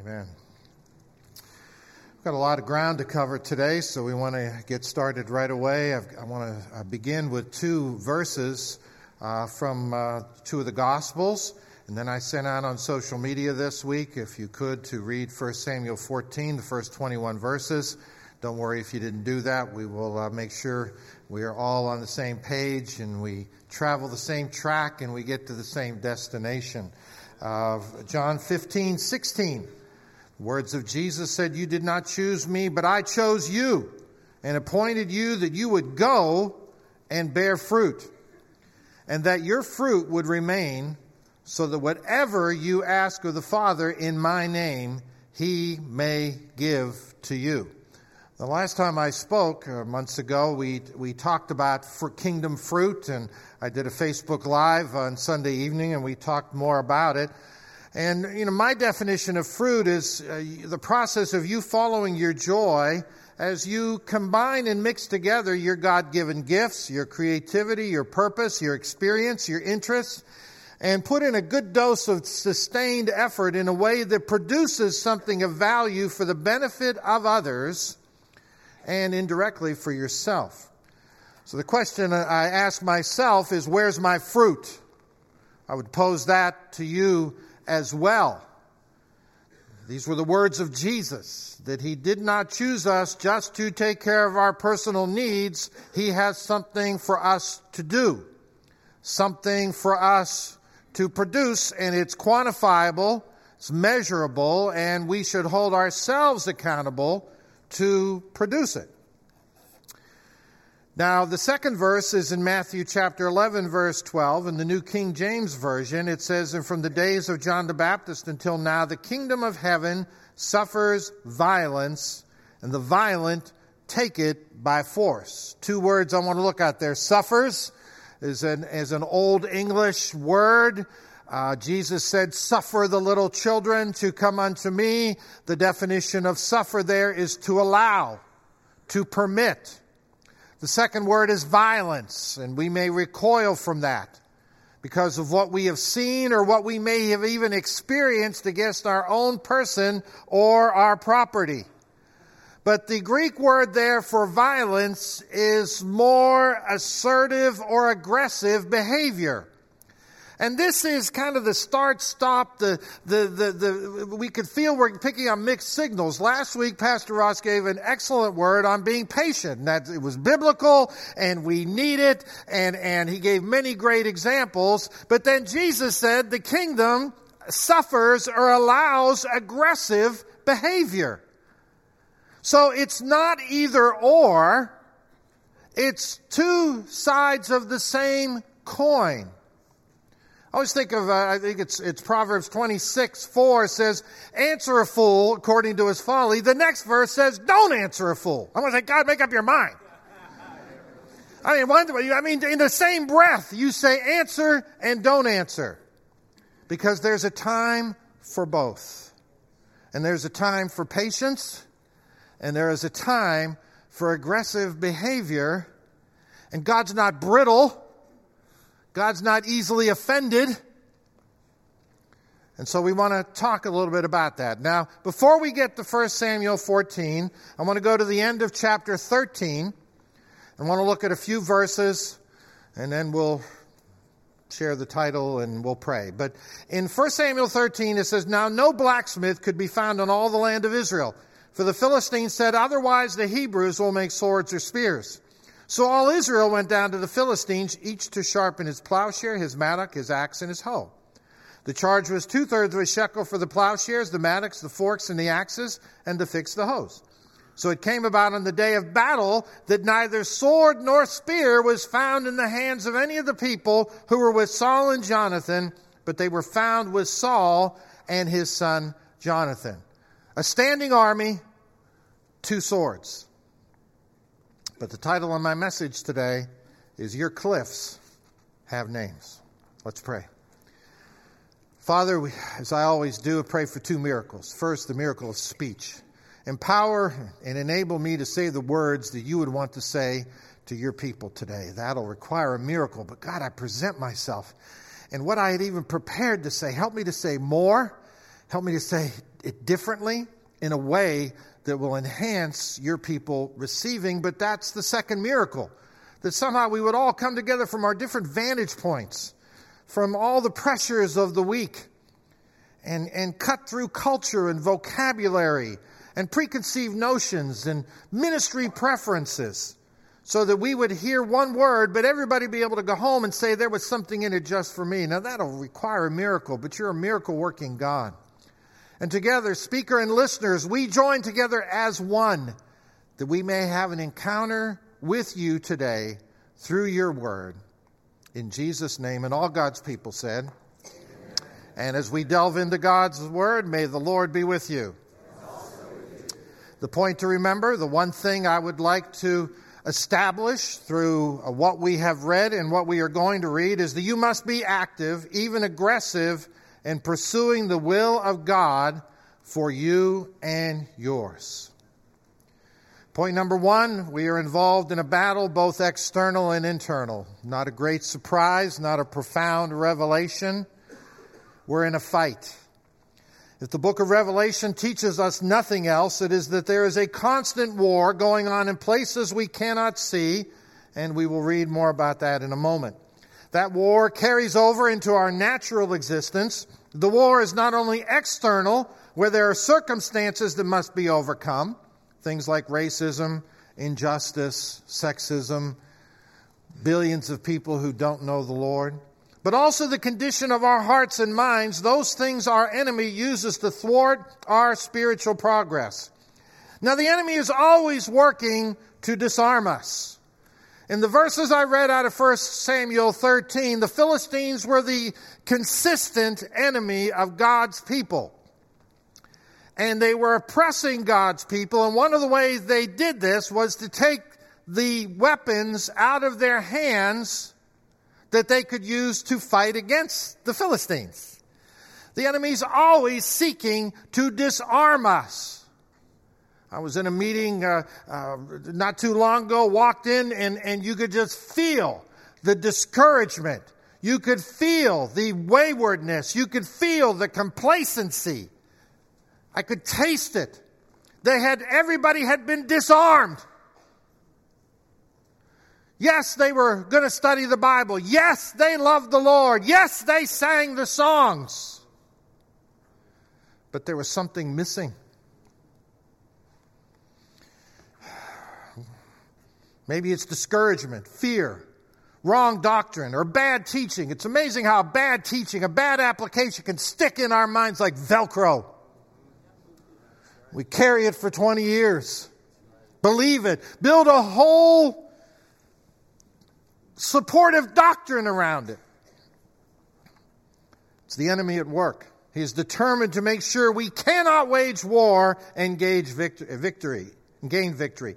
Amen. We've got a lot of ground to cover today, so we want to get started right away. I've, i want to begin with two verses uh, from uh, two of the Gospels. And then I sent out on social media this week, if you could, to read 1 Samuel 14, the first 21 verses. Don't worry if you didn't do that. We will uh, make sure we are all on the same page and we travel the same track and we get to the same destination. Uh, John 15, 16. Words of Jesus said, You did not choose me, but I chose you and appointed you that you would go and bear fruit, and that your fruit would remain, so that whatever you ask of the Father in my name, he may give to you. The last time I spoke, uh, months ago, we, we talked about kingdom fruit, and I did a Facebook Live on Sunday evening, and we talked more about it. And, you know, my definition of fruit is uh, the process of you following your joy as you combine and mix together your God given gifts, your creativity, your purpose, your experience, your interests, and put in a good dose of sustained effort in a way that produces something of value for the benefit of others and indirectly for yourself. So the question I ask myself is where's my fruit? I would pose that to you as well. These were the words of Jesus that he did not choose us just to take care of our personal needs. He has something for us to do, something for us to produce, and it's quantifiable, it's measurable, and we should hold ourselves accountable to produce it. Now, the second verse is in Matthew chapter 11, verse 12. In the New King James Version, it says, And from the days of John the Baptist until now, the kingdom of heaven suffers violence, and the violent take it by force. Two words I want to look at there. Suffers is an, is an old English word. Uh, Jesus said, Suffer the little children to come unto me. The definition of suffer there is to allow, to permit. The second word is violence, and we may recoil from that because of what we have seen or what we may have even experienced against our own person or our property. But the Greek word there for violence is more assertive or aggressive behavior. And this is kind of the start stop, the, the, the, the, we could feel we're picking up mixed signals. Last week, Pastor Ross gave an excellent word on being patient. That it was biblical and we need it. And, and he gave many great examples. But then Jesus said the kingdom suffers or allows aggressive behavior. So it's not either or. It's two sides of the same coin. I always think of, uh, I think it's, it's Proverbs 26, 4 says, answer a fool according to his folly. The next verse says, don't answer a fool. I'm going to say, God, make up your mind. I mean, one, I mean, in the same breath, you say answer and don't answer. Because there's a time for both. And there's a time for patience, and there is a time for aggressive behavior. And God's not brittle. God's not easily offended. And so we want to talk a little bit about that. Now, before we get to 1 Samuel 14, I want to go to the end of chapter 13. I want to look at a few verses, and then we'll share the title and we'll pray. But in 1 Samuel 13, it says, Now no blacksmith could be found in all the land of Israel, for the Philistines said, Otherwise the Hebrews will make swords or spears. So all Israel went down to the Philistines, each to sharpen his plowshare, his mattock, his axe, and his hoe. The charge was two thirds of a shekel for the plowshares, the mattocks, the forks, and the axes, and to fix the hoes. So it came about on the day of battle that neither sword nor spear was found in the hands of any of the people who were with Saul and Jonathan, but they were found with Saul and his son Jonathan. A standing army, two swords. But the title of my message today is Your Cliffs Have Names. Let's pray. Father, we, as I always do, I pray for two miracles. First, the miracle of speech. Empower and enable me to say the words that you would want to say to your people today. That'll require a miracle. But God, I present myself and what I had even prepared to say. Help me to say more Help me to say it differently in a way that will enhance your people receiving. But that's the second miracle that somehow we would all come together from our different vantage points, from all the pressures of the week, and, and cut through culture and vocabulary and preconceived notions and ministry preferences so that we would hear one word, but everybody be able to go home and say there was something in it just for me. Now that'll require a miracle, but you're a miracle working God. And together, speaker and listeners, we join together as one that we may have an encounter with you today through your word. In Jesus' name, and all God's people said. And as we delve into God's word, may the Lord be with you. The point to remember, the one thing I would like to establish through uh, what we have read and what we are going to read is that you must be active, even aggressive, in pursuing the will of God for you and yours. Point number one, we are involved in a battle, both external and internal. Not a great surprise, not a profound revelation. We're in a fight. If the book of Revelation teaches us nothing else, it is that there is a constant war going on in places we cannot see, and we will read more about that in a moment. That war carries over into our natural existence. The war is not only external, where there are circumstances that must be overcome, things like racism, injustice, sexism, billions of people who don't know the Lord but also the condition of our hearts and minds. Those things our enemy uses to thwart our spiritual progress. Now, the enemy is always working to disarm us. In the verses I read out of 1 Samuel 13, the Philistines were the consistent enemy of God's people. And they were oppressing God's people. And one of the ways they did this was to take the weapons out of their hands that they could use to fight against the Philistines. The enemy's always seeking to disarm us. I was in a meeting uh, uh, not too long ago, walked in, and, and you could just feel the discouragement. You could feel the waywardness. You could feel the complacency. I could taste it. They had, everybody had been disarmed. Yes, they were going to study the Bible. Yes, they loved the Lord. Yes, they sang the songs. But there was something missing. Maybe it's discouragement, fear, wrong doctrine, or bad teaching. It's amazing how bad teaching, a bad application can stick in our minds like Velcro. We carry it for 20 years. Believe it. Build a whole supportive doctrine around it. It's the enemy at work. He is determined to make sure we cannot wage war and victory, gain victory.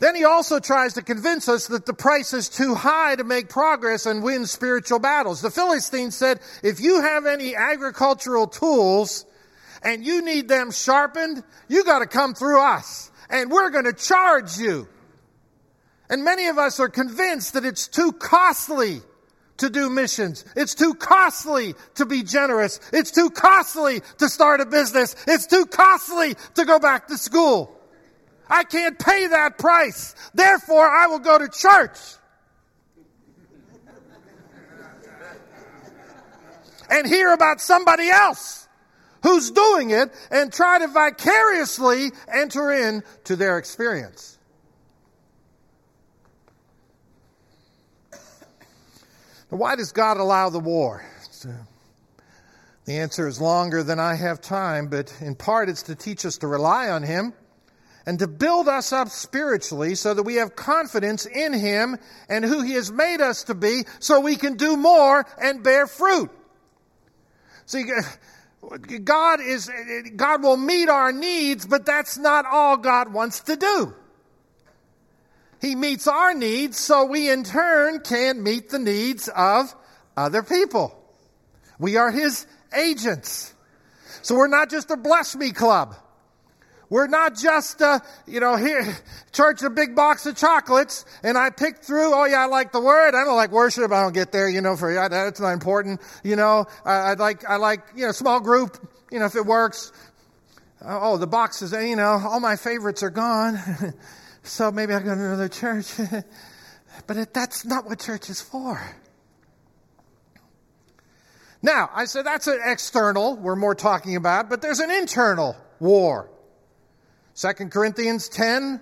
Then he also tries to convince us that the price is too high to make progress and win spiritual battles. The Philistines said, if you have any agricultural tools and you need them sharpened, you got to come through us and we're going to charge you. And many of us are convinced that it's too costly to do missions. It's too costly to be generous. It's too costly to start a business. It's too costly to go back to school. I can't pay that price. Therefore, I will go to church. and hear about somebody else who's doing it and try to vicariously enter into their experience. Now, why does God allow the war? Uh, the answer is longer than I have time, but in part it's to teach us to rely on Him and to build us up spiritually so that we have confidence in Him and who He has made us to be so we can do more and bear fruit. See, God is, God will meet our needs, but that's not all God wants to do. He meets our needs so we in turn can meet the needs of other people. We are His agents. So we're not just a bless me club. We're not just, uh, you know, here, church a big box of chocolates, and I pick through, oh yeah, I like the word, I don't like worship, I don't get there, you know, for, that's not important, you know, I, I like, I like, you know, small group, you know, if it works. Oh, the boxes, you know, all my favorites are gone, so maybe I'll go to another church. but it, that's not what church is for. Now, I said that's an external we're more talking about, but there's an internal war. 2 Corinthians 10,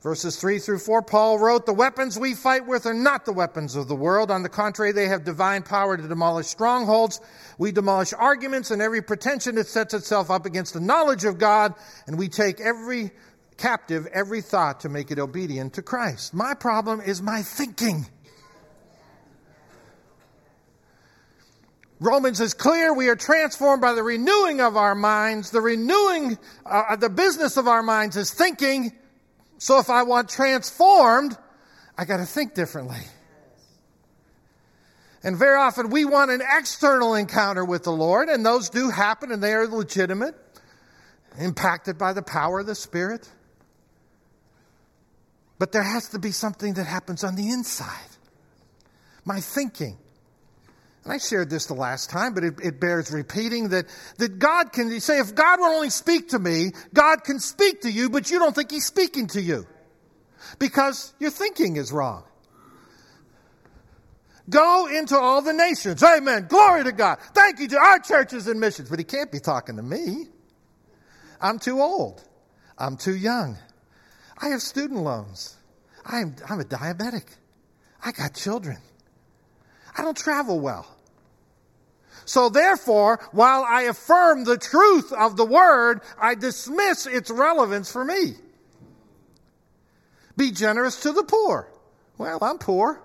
verses 3 through 4, Paul wrote, The weapons we fight with are not the weapons of the world. On the contrary, they have divine power to demolish strongholds. We demolish arguments and every pretension that sets itself up against the knowledge of God, and we take every captive, every thought to make it obedient to Christ. My problem is my thinking. Romans is clear. We are transformed by the renewing of our minds. The renewing, uh, the business of our minds is thinking. So if I want transformed, I got to think differently. And very often we want an external encounter with the Lord, and those do happen and they are legitimate, impacted by the power of the Spirit. But there has to be something that happens on the inside. My thinking. I shared this the last time, but it, it, bears repeating that, that God can you say, if God will only speak to me, God can speak to you, but you don't think He's speaking to you because your thinking is wrong. Go into all the nations. Amen. Glory to God. Thank you to our churches and missions. But He can't be talking to me. I'm too old. I'm too young. I have student loans. I'm, I'm a diabetic. I got children. I don't travel well. So therefore, while I affirm the truth of the word, I dismiss its relevance for me. Be generous to the poor. Well, I'm poor.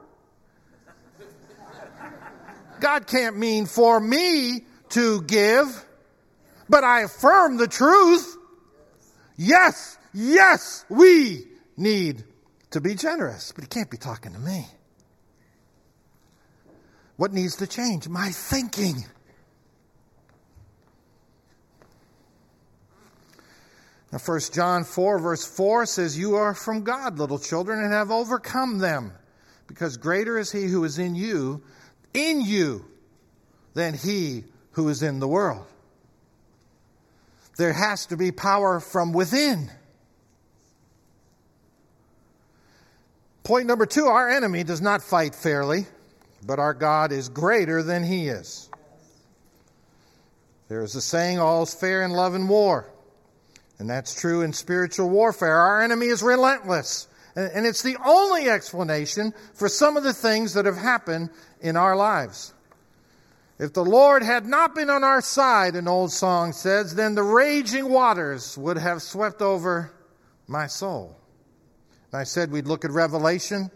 God can't mean for me to give, but I affirm the truth. Yes, yes, we need to be generous, but he can't be talking to me. What needs to change? My thinking. Now, 1 John 4, verse 4 says, You are from God, little children, and have overcome them, because greater is he who is in you, in you, than he who is in the world. There has to be power from within. Point number two our enemy does not fight fairly, but our God is greater than he is. There is a saying, all's fair in love and war. And that's true in spiritual warfare. Our enemy is relentless. And it's the only explanation for some of the things that have happened in our lives. If the Lord had not been on our side, an old song says, then the raging waters would have swept over my soul. And I said we'd look at Revelation.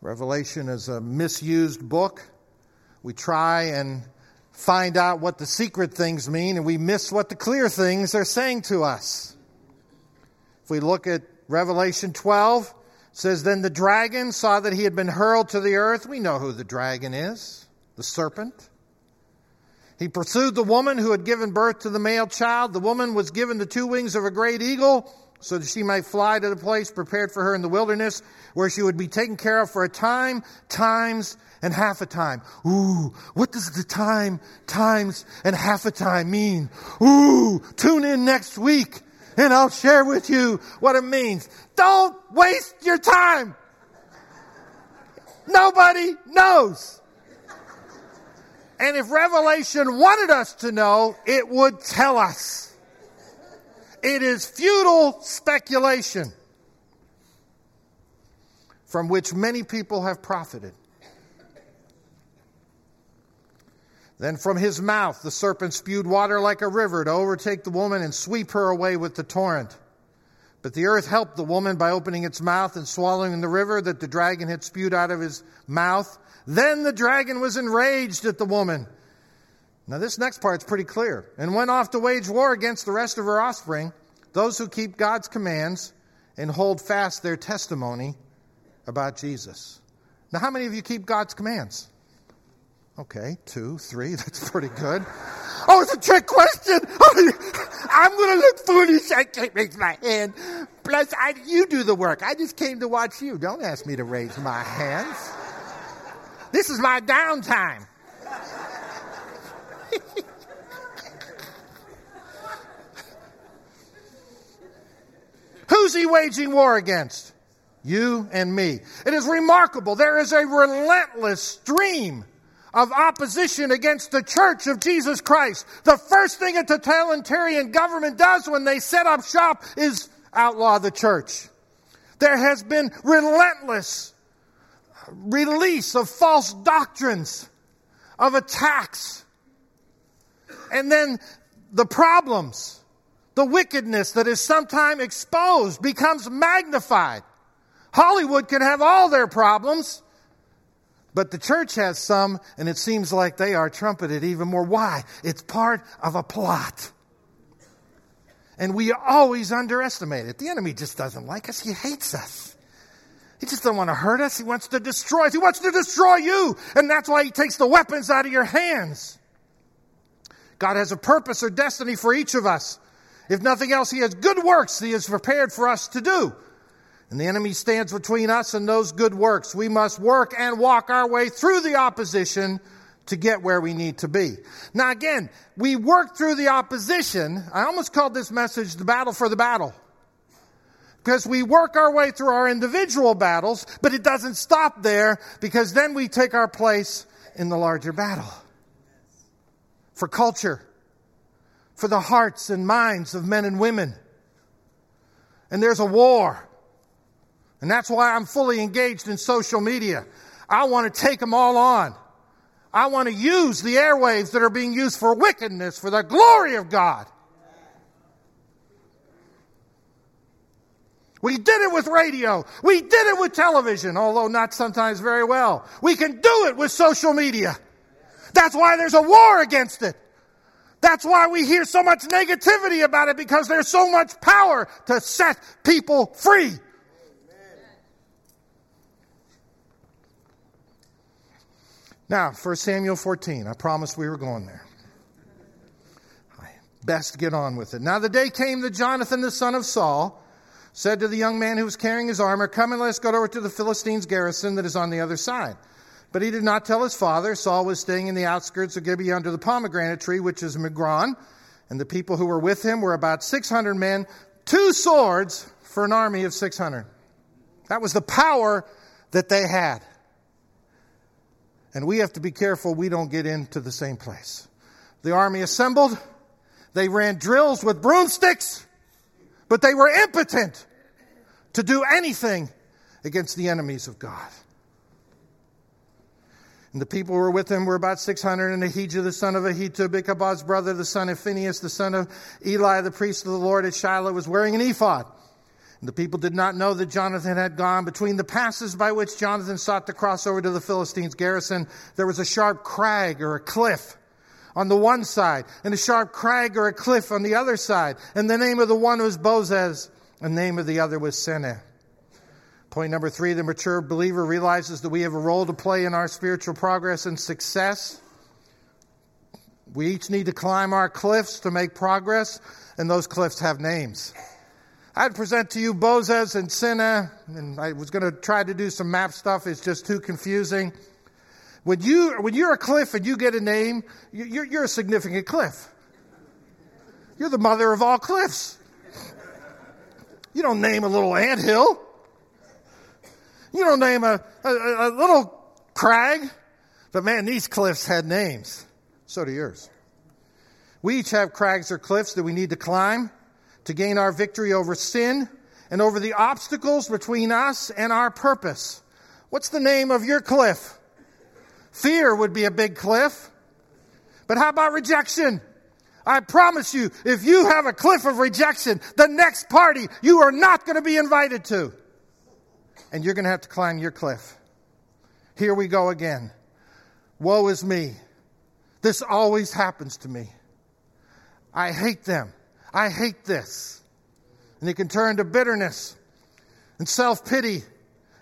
Revelation is a misused book. We try and find out what the secret things mean, and we miss what the clear things are saying to us. If we look at Revelation 12, says, Then the dragon saw that he had been hurled to the earth. We know who the dragon is the serpent. He pursued the woman who had given birth to the male child. The woman was given the two wings of a great eagle so that she might fly to the place prepared for her in the wilderness where she would be taken care of for a time, times, and half a time. Ooh, what does the time, times, and half a time mean? Ooh, tune in next week and I'll share with you what it means. Don't waste your time. Nobody knows. And if Revelation wanted us to know, it would tell us. It is futile speculation from which many people have profited. Then from his mouth the serpent spewed water like a river to overtake the woman and sweep her away with the torrent. But the earth helped the woman by opening its mouth and swallowing the river that the dragon had spewed out of his mouth. Then the dragon was enraged at the woman. Now, this next part's pretty clear. And went off to wage war against the rest of her offspring, those who keep God's commands and hold fast their testimony about Jesus. Now, how many of you keep God's commands? Okay, two, three, that's pretty good. Oh, it's a trick question. I'm going to look foolish. I can't raise my hand. Plus, I, you do the work. I just came to watch you. Don't ask me to raise my hands. This is my downtime. Who's he waging war against? You and me. It is remarkable. There is a relentless stream of opposition against the church of Jesus Christ. The first thing a totalitarian government does when they set up shop is outlaw the church. There has been relentless release of false doctrines, of attacks. And then the problems, the wickedness that is sometimes exposed becomes magnified. Hollywood can have all their problems, but the church has some, and it seems like they are trumpeted even more. Why? It's part of a plot. And we always underestimate it. The enemy just doesn't like us, he hates us. He just doesn't want to hurt us. He wants to destroy us. He wants to destroy you. And that's why he takes the weapons out of your hands. God has a purpose or destiny for each of us. If nothing else, he has good works he has prepared for us to do. And the enemy stands between us and those good works. We must work and walk our way through the opposition to get where we need to be. Now again, we work through the opposition. I almost called this message the battle for the battle. Because we work our way through our individual battles, but it doesn't stop there because then we take our place in the larger battle. For culture. For the hearts and minds of men and women. And there's a war and that's why I'm fully engaged in social media. I want to take them all on. I want to use the airwaves that are being used for wickedness for the glory of God. We did it with radio. We did it with television, although not sometimes very well. We can do it with social media. That's why there's a war against it. That's why we hear so much negativity about it because there's so much power to set people free. Now, 1 Samuel 14. I promised we were going there. I best get on with it. Now, the day came that Jonathan, the son of Saul, said to the young man who was carrying his armor, Come and let us go over to the Philistines' garrison that is on the other side. But he did not tell his father. Saul was staying in the outskirts of Gibeah under the pomegranate tree, which is Migron. And the people who were with him were about 600 men, two swords for an army of 600. That was the power that they had. And we have to be careful we don't get into the same place. The army assembled. They ran drills with broomsticks, but they were impotent to do anything against the enemies of God. And the people who were with him were about 600, and Ahijah, the son of Ahitub, Ichabod's brother, the son of Phinehas, the son of Eli, the priest of the Lord at Shiloh, was wearing an ephod. And the people did not know that Jonathan had gone. Between the passes by which Jonathan sought to cross over to the Philistines' garrison, there was a sharp crag or a cliff on the one side, and a sharp crag or a cliff on the other side. And the name of the one was Bozez, and the name of the other was Seneh. Point number three the mature believer realizes that we have a role to play in our spiritual progress and success. We each need to climb our cliffs to make progress, and those cliffs have names. I'd present to you Bozez and Seneh, and I was going to try to do some map stuff. It's just too confusing. When, you, when you're a cliff and you get a name, you're, you're a significant cliff. You're the mother of all cliffs. You don't name a little ant hill. You don't name a, a, a little crag. But man, these cliffs had names. So do yours. We each have crags or cliffs that we need to climb to gain our victory over sin and over the obstacles between us and our purpose. What's the name of your cliff? Fear would be a big cliff. But how about rejection? I promise you, if you have a cliff of rejection, the next party you are not going to be invited to. And you're going to have to climb your cliff. Here we go again. Woe is me. This always happens to me. I hate them. I hate this. And it can turn to bitterness and self pity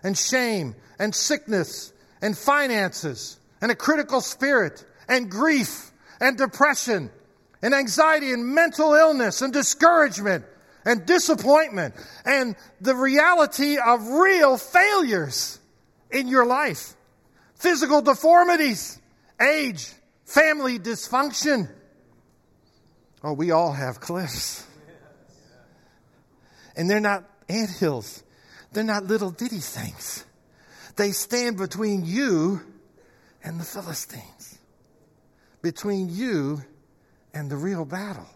and shame and sickness and finances and a critical spirit and grief and depression and anxiety and mental illness and discouragement and disappointment and the reality of real failures in your life. Physical deformities, age, family dysfunction. Oh, we all have cliffs. And they're not ant hills. They're not little ditty things. They stand between you and the Philistines. Between you and the real battle.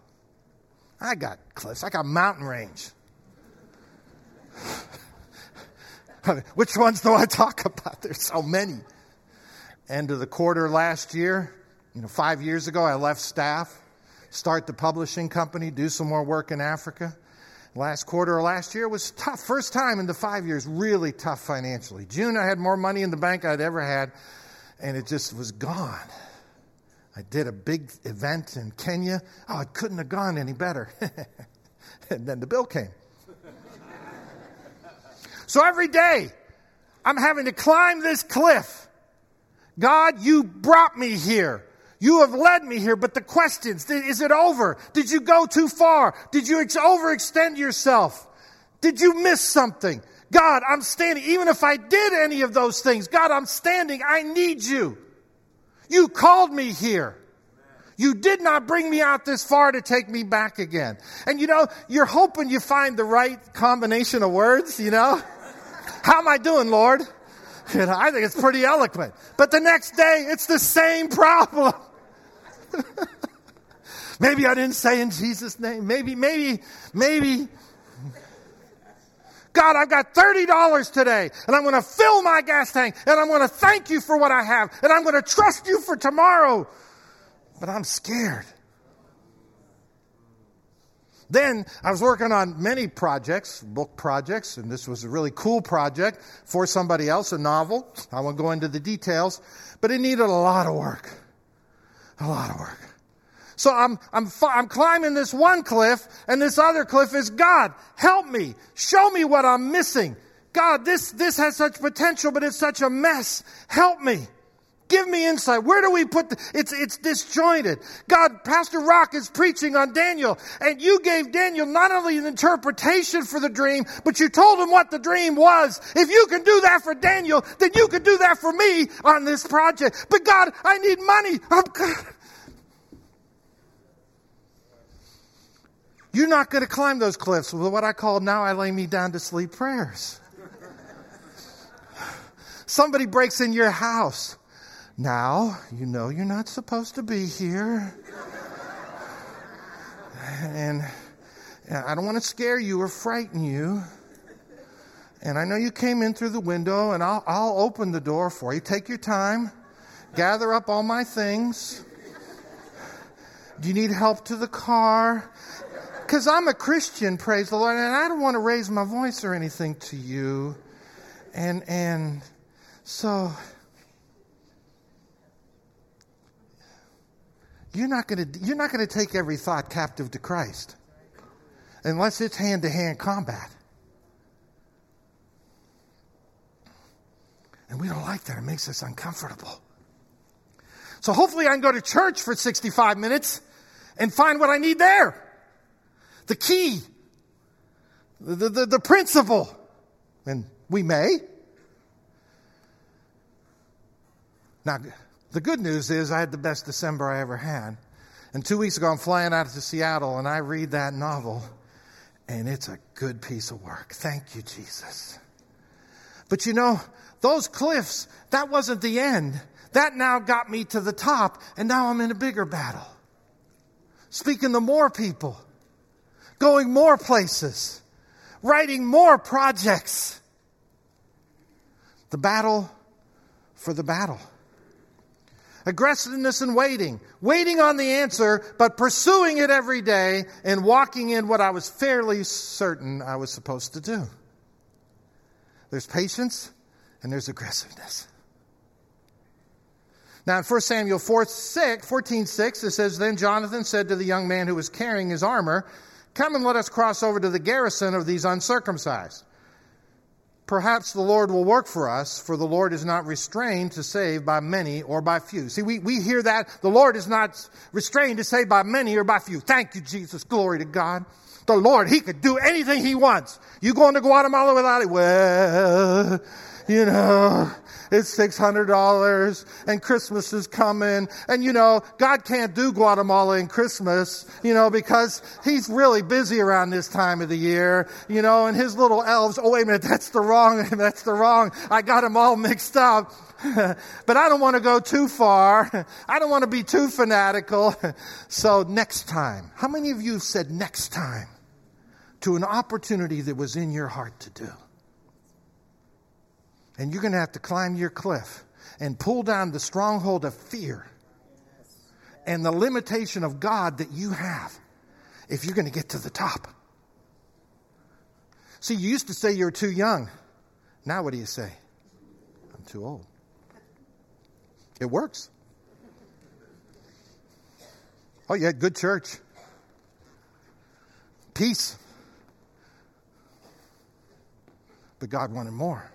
I got cliffs. I got mountain range. Which ones do I talk about? There's so many. End of the quarter last year, you know, five years ago, I left staff, start the publishing company, do some more work in Africa. Last quarter of last year was tough. First time in the five years, really tough financially. June, I had more money in the bank I'd ever had, and it just was gone. I did a big event in Kenya. Oh, it couldn't have gone any better. and then the bill came. so every day, I'm having to climb this cliff. God, you brought me here. You have led me here, but the questions, is it over? Did you go too far? Did you overextend yourself? Did you miss something? God, I'm standing. Even if I did any of those things, God, I'm standing. I need you. You called me here. You did not bring me out this far to take me back again. And you know, you're hoping you find the right combination of words, you know? How am I doing, Lord? You know, I think it's pretty eloquent. But the next day, it's the same problem. maybe I didn't say in Jesus' name. Maybe, maybe, maybe. God, I've got $30 today and I'm going to fill my gas tank and I'm going to thank you for what I have and I'm going to trust you for tomorrow. But I'm scared. Then I was working on many projects, book projects, and this was a really cool project for somebody else, a novel. I won't go into the details, but it needed a lot of work. A lot of work. So I'm, I'm, I'm climbing this one cliff, and this other cliff is God, help me. Show me what I'm missing. God, this, this has such potential, but it's such a mess. Help me. Give me insight. Where do we put the, it's, it's disjointed. God, Pastor Rock is preaching on Daniel and you gave Daniel not only an interpretation for the dream, but you told him what the dream was. If you can do that for Daniel, then you can do that for me on this project. But God, I need money. I'm, You're not going to climb those cliffs with what I call now I lay me down to sleep prayers. Somebody breaks in your house. Now, you know you're not supposed to be here. and I don't want to scare you or frighten you. And I know you came in through the window, and I'll, I'll open the door for you. Take your time, gather up all my things. Do you need help to the car? Because I'm a Christian, praise the Lord, and I don't want to raise my voice or anything to you. And, and so You're not going to, you're not going to take every thought captive to Christ unless it's hand to hand combat. And we don't like that. It makes us uncomfortable. So hopefully I can go to church for 65 minutes and find what I need there. The key, the, the, the principle. And we may. Now, the good news is I had the best December I ever had. And two weeks ago, I'm flying out to Seattle and I read that novel, and it's a good piece of work. Thank you, Jesus. But you know, those cliffs, that wasn't the end. That now got me to the top, and now I'm in a bigger battle. Speaking to more people, going more places, writing more projects. The battle for the battle aggressiveness and waiting, waiting on the answer, but pursuing it every day and walking in what I was fairly certain I was supposed to do. There's patience and there's aggressiveness. Now in 1 Samuel 4, 6, 14, 6, it says, Then Jonathan said to the young man who was carrying his armor, Come and let us cross over to the garrison of these uncircumcised perhaps the Lord will work for us, for the Lord is not restrained to save by many or by few. See, we, we hear that. The Lord is not restrained to save by many or by few. Thank you, Jesus. Glory to God. The Lord, He could do anything He wants. You going to Guatemala without it? Well, you know, it's $600 and Christmas is coming. And you know, God can't do Guatemala in Christmas, you know, because he's really busy around this time of the year, you know, and his little elves, oh wait a minute, that's the wrong, that's the wrong. I got them all mixed up. but I don't want to go too far. I don't want to be too fanatical. so next time, how many of you said next time to an opportunity that was in your heart to do? And you're going to have to climb your cliff and pull down the stronghold of fear and the limitation of God that you have if you're going to get to the top. See, you used to say you're too young. Now, what do you say? I'm too old. It works. Oh, yeah, good church. Peace. But God wanted more.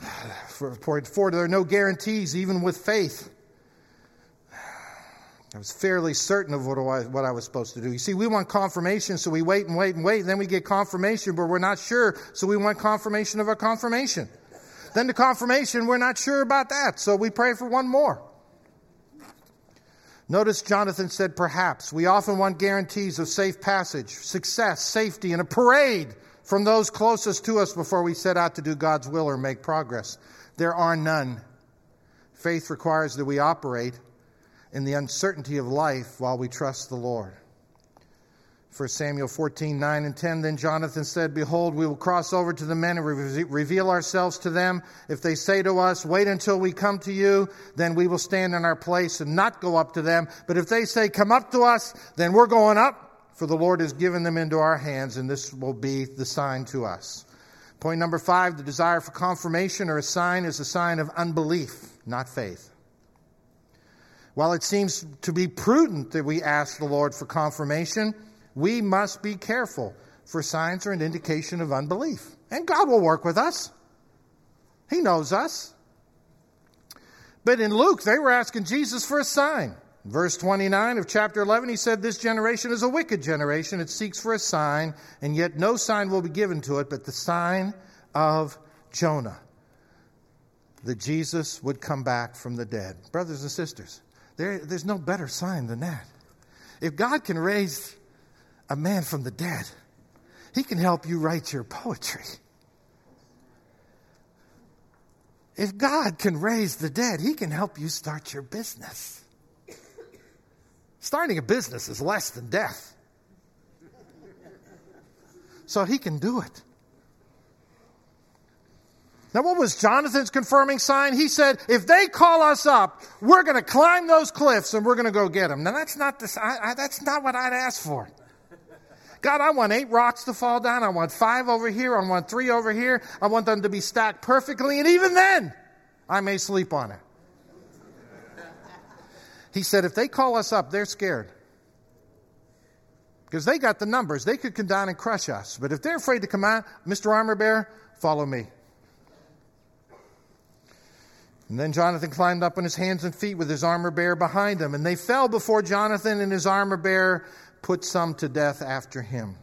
For, for, for there are no guarantees, even with faith. I was fairly certain of what I, what I was supposed to do. You see, we want confirmation, so we wait and wait and wait, and then we get confirmation, but we're not sure, so we want confirmation of our confirmation. Then the confirmation, we're not sure about that, so we pray for one more. Notice Jonathan said, perhaps. We often want guarantees of safe passage, success, safety, and a parade from those closest to us before we set out to do God's will or make progress. There are none. Faith requires that we operate in the uncertainty of life while we trust the Lord. 1 Samuel 14, 9 and 10. Then Jonathan said, Behold, we will cross over to the men and re- reveal ourselves to them. If they say to us, Wait until we come to you, then we will stand in our place and not go up to them. But if they say, Come up to us, then we're going up for the Lord has given them into our hands, and this will be the sign to us. Point number five the desire for confirmation or a sign is a sign of unbelief, not faith. While it seems to be prudent that we ask the Lord for confirmation, we must be careful, for signs are an indication of unbelief. And God will work with us, He knows us. But in Luke, they were asking Jesus for a sign. Verse 29 of chapter 11, he said, This generation is a wicked generation. It seeks for a sign, and yet no sign will be given to it but the sign of Jonah, that Jesus would come back from the dead. Brothers and sisters, there, there's no better sign than that. If God can raise a man from the dead, he can help you write your poetry. If God can raise the dead, he can help you start your business. Starting a business is less than death. So he can do it. Now, what was Jonathan's confirming sign? He said, if they call us up, we're going to climb those cliffs and we're going to go get them. Now, that's not, the, I, I, that's not what I'd ask for. God, I want eight rocks to fall down. I want five over here. I want three over here. I want them to be stacked perfectly. And even then, I may sleep on it. He said, if they call us up, they're scared. Because they got the numbers. They could come down and crush us. But if they're afraid to come out, Mr. Armor Bearer, follow me. And then Jonathan climbed up on his hands and feet with his armor bearer behind him. And they fell before Jonathan, and his armor bearer put some to death after him.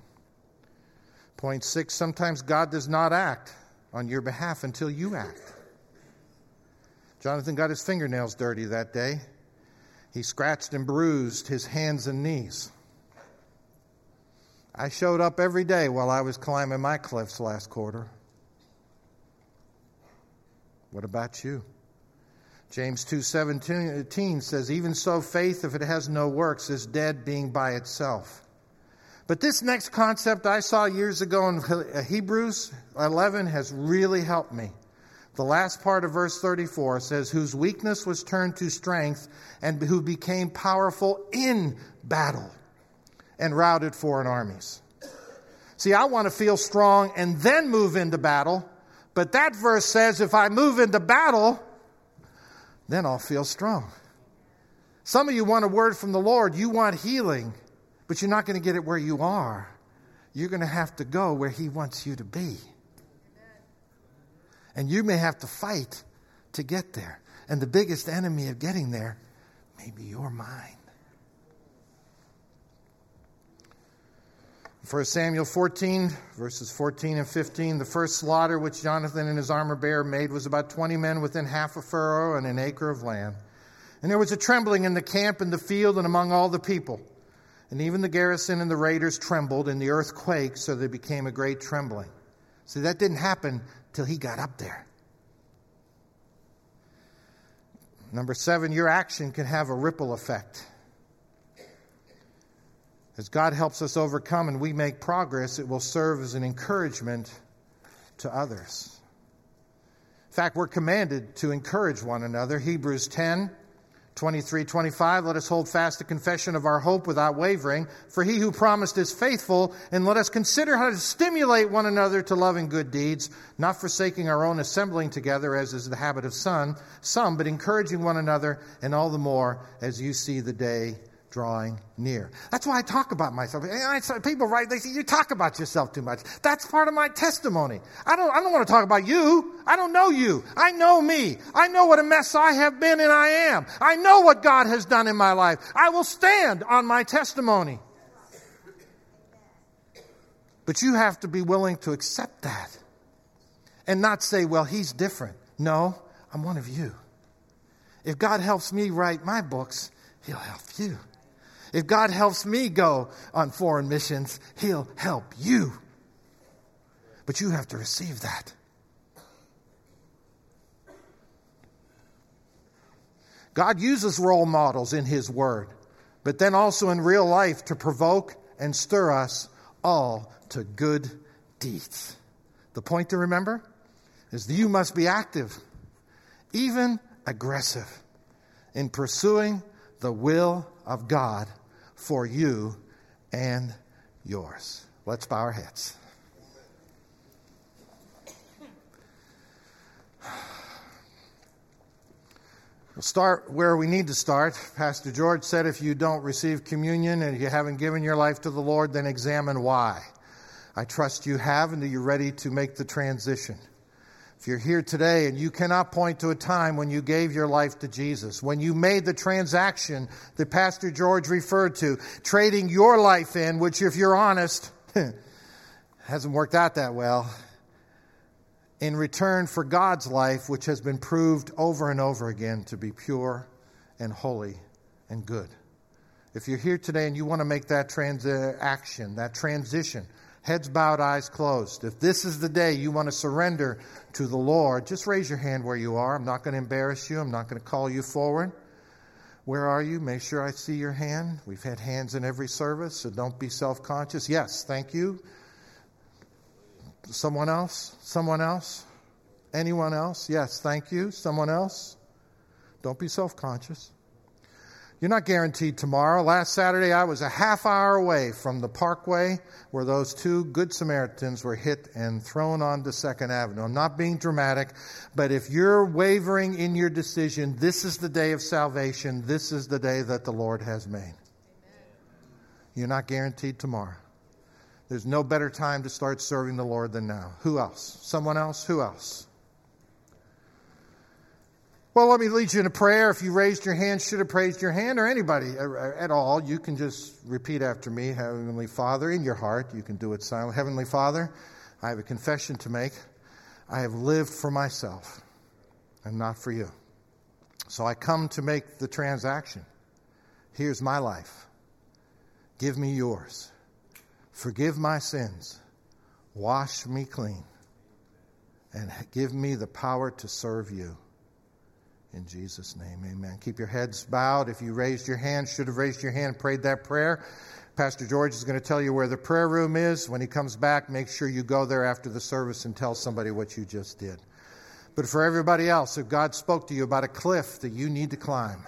Point six sometimes God does not act on your behalf until you act. Jonathan got his fingernails dirty that day. He scratched and bruised his hands and knees. I showed up every day while I was climbing my cliffs last quarter. What about you? James 2:17 says even so faith if it has no works is dead being by itself. But this next concept I saw years ago in uh, Hebrews 11 has really helped me. The last part of verse 34 says, whose weakness was turned to strength and who became powerful in battle and routed foreign armies. See, I want to feel strong and then move into battle, but that verse says if I move into battle, then I'll feel strong. Some of you want a word from the Lord, you want healing, but you're not going to get it where you are. You're going to have to go where He wants you to be. And you may have to fight to get there. And the biggest enemy of getting there may be your mind. 1 Samuel 14, verses 14 and 15. The first slaughter which Jonathan and his armor bearer made was about 20 men within half a furrow and an acre of land. And there was a trembling in the camp, in the field, and among all the people. And even the garrison and the raiders trembled, and the earth quaked, so there became a great trembling. See, that didn't happen till he got up there. Number seven, your action can have a ripple effect. As God helps us overcome and we make progress, it will serve as an encouragement to others. In fact, we're commanded to encourage one another. Hebrews 10 23 25 let us hold fast the confession of our hope without wavering. For he who promised is faithful and let us consider how to stimulate one another to love and good deeds not forsaking our own assembling together as is the habit of some some but encouraging one another and all the more as you see the day drawing near. That's why I talk about myself. People write, they say, you talk about yourself too much. That's part of my testimony. I don't, I don't want to talk about you. I don't know you. I know me. I know what a mess I have been and I am. I know what God has done in my life. I will stand on my testimony. But you have to be willing to accept that and not say, well, he's different. No, I'm one of you. If God helps me write my books, he'll help you. If God helps me go on foreign missions, He'll help you. But you have to receive that. God uses role models in His Word, but then also in real life to provoke and stir us all to good deeds. The point to remember is that you must be active, even aggressive, in pursuing the will of God for you and yours. Let's bow our heads. We'll start where we need to start. Pastor George said if you don't receive communion and you haven't given your life to the Lord, then examine why. I trust you have and that you're ready to make the transition. If you're here today and you cannot point to a time when you gave your life to Jesus, when you made the transaction that Pastor George referred to, trading your life in, which, if you're honest, hasn't worked out that well, in return for God's life, which has been proved over and over again to be pure and holy and good. If you're here today and you want to make that transaction, that transition, heads bowed, eyes closed. If this is the day you want to surrender to the Lord, just raise your hand where you are. I'm not going to embarrass you. I'm not going to call you forward. Where are you? Make sure I see your hand. We've had hands in every service, so don't be self conscious. Yes, thank you. Someone else? Someone else? Anyone else? Yes, thank you. Someone else? Don't be self conscious. You're not guaranteed tomorrow. Last Saturday, I was a half hour away from the parkway where those two Good Samaritans were hit and thrown onto Second Avenue. I'm not being dramatic, but if you're wavering in your decision, this is the day of salvation. This is the day that the Lord has made. Amen. You're not guaranteed tomorrow. There's no better time to start serving the Lord than now. Who else? Someone else? Who else? Well, let me lead you in a prayer. If you raised your hand, should have raised your hand, or anybody uh, uh, at all, you can just repeat after me Heavenly Father, in your heart. You can do it silently. Heavenly Father, I have a confession to make. I have lived for myself and not for you. So I come to make the transaction. Here's my life. Give me yours. Forgive my sins. Wash me clean. And give me the power to serve you. In Jesus' name, amen. Keep your heads bowed. If you raised your hand, should have raised your hand, prayed that prayer. Pastor George is going to tell you where the prayer room is. When he comes back, make sure you go there after the service and tell somebody what you just did. But for everybody else, if God spoke to you about a cliff that you need to climb,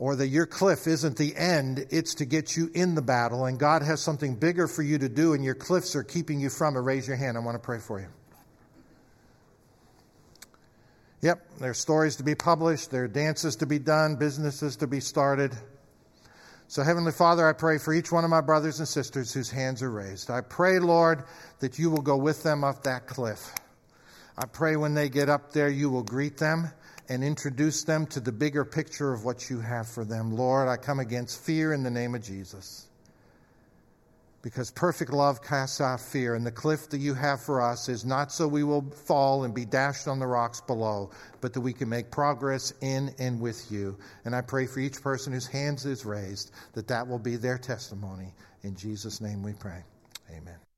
or that your cliff isn't the end, it's to get you in the battle, and God has something bigger for you to do, and your cliffs are keeping you from it, raise your hand. I want to pray for you. Yep, there are stories to be published, there are dances to be done, businesses to be started. So, Heavenly Father, I pray for each one of my brothers and sisters whose hands are raised. I pray, Lord, that you will go with them up that cliff. I pray when they get up there, you will greet them and introduce them to the bigger picture of what you have for them. Lord, I come against fear in the name of Jesus. Because perfect love casts off fear, and the cliff that you have for us is not so we will fall and be dashed on the rocks below, but that we can make progress in and with you. And I pray for each person whose hands is raised that that will be their testimony. In Jesus' name we pray. Amen.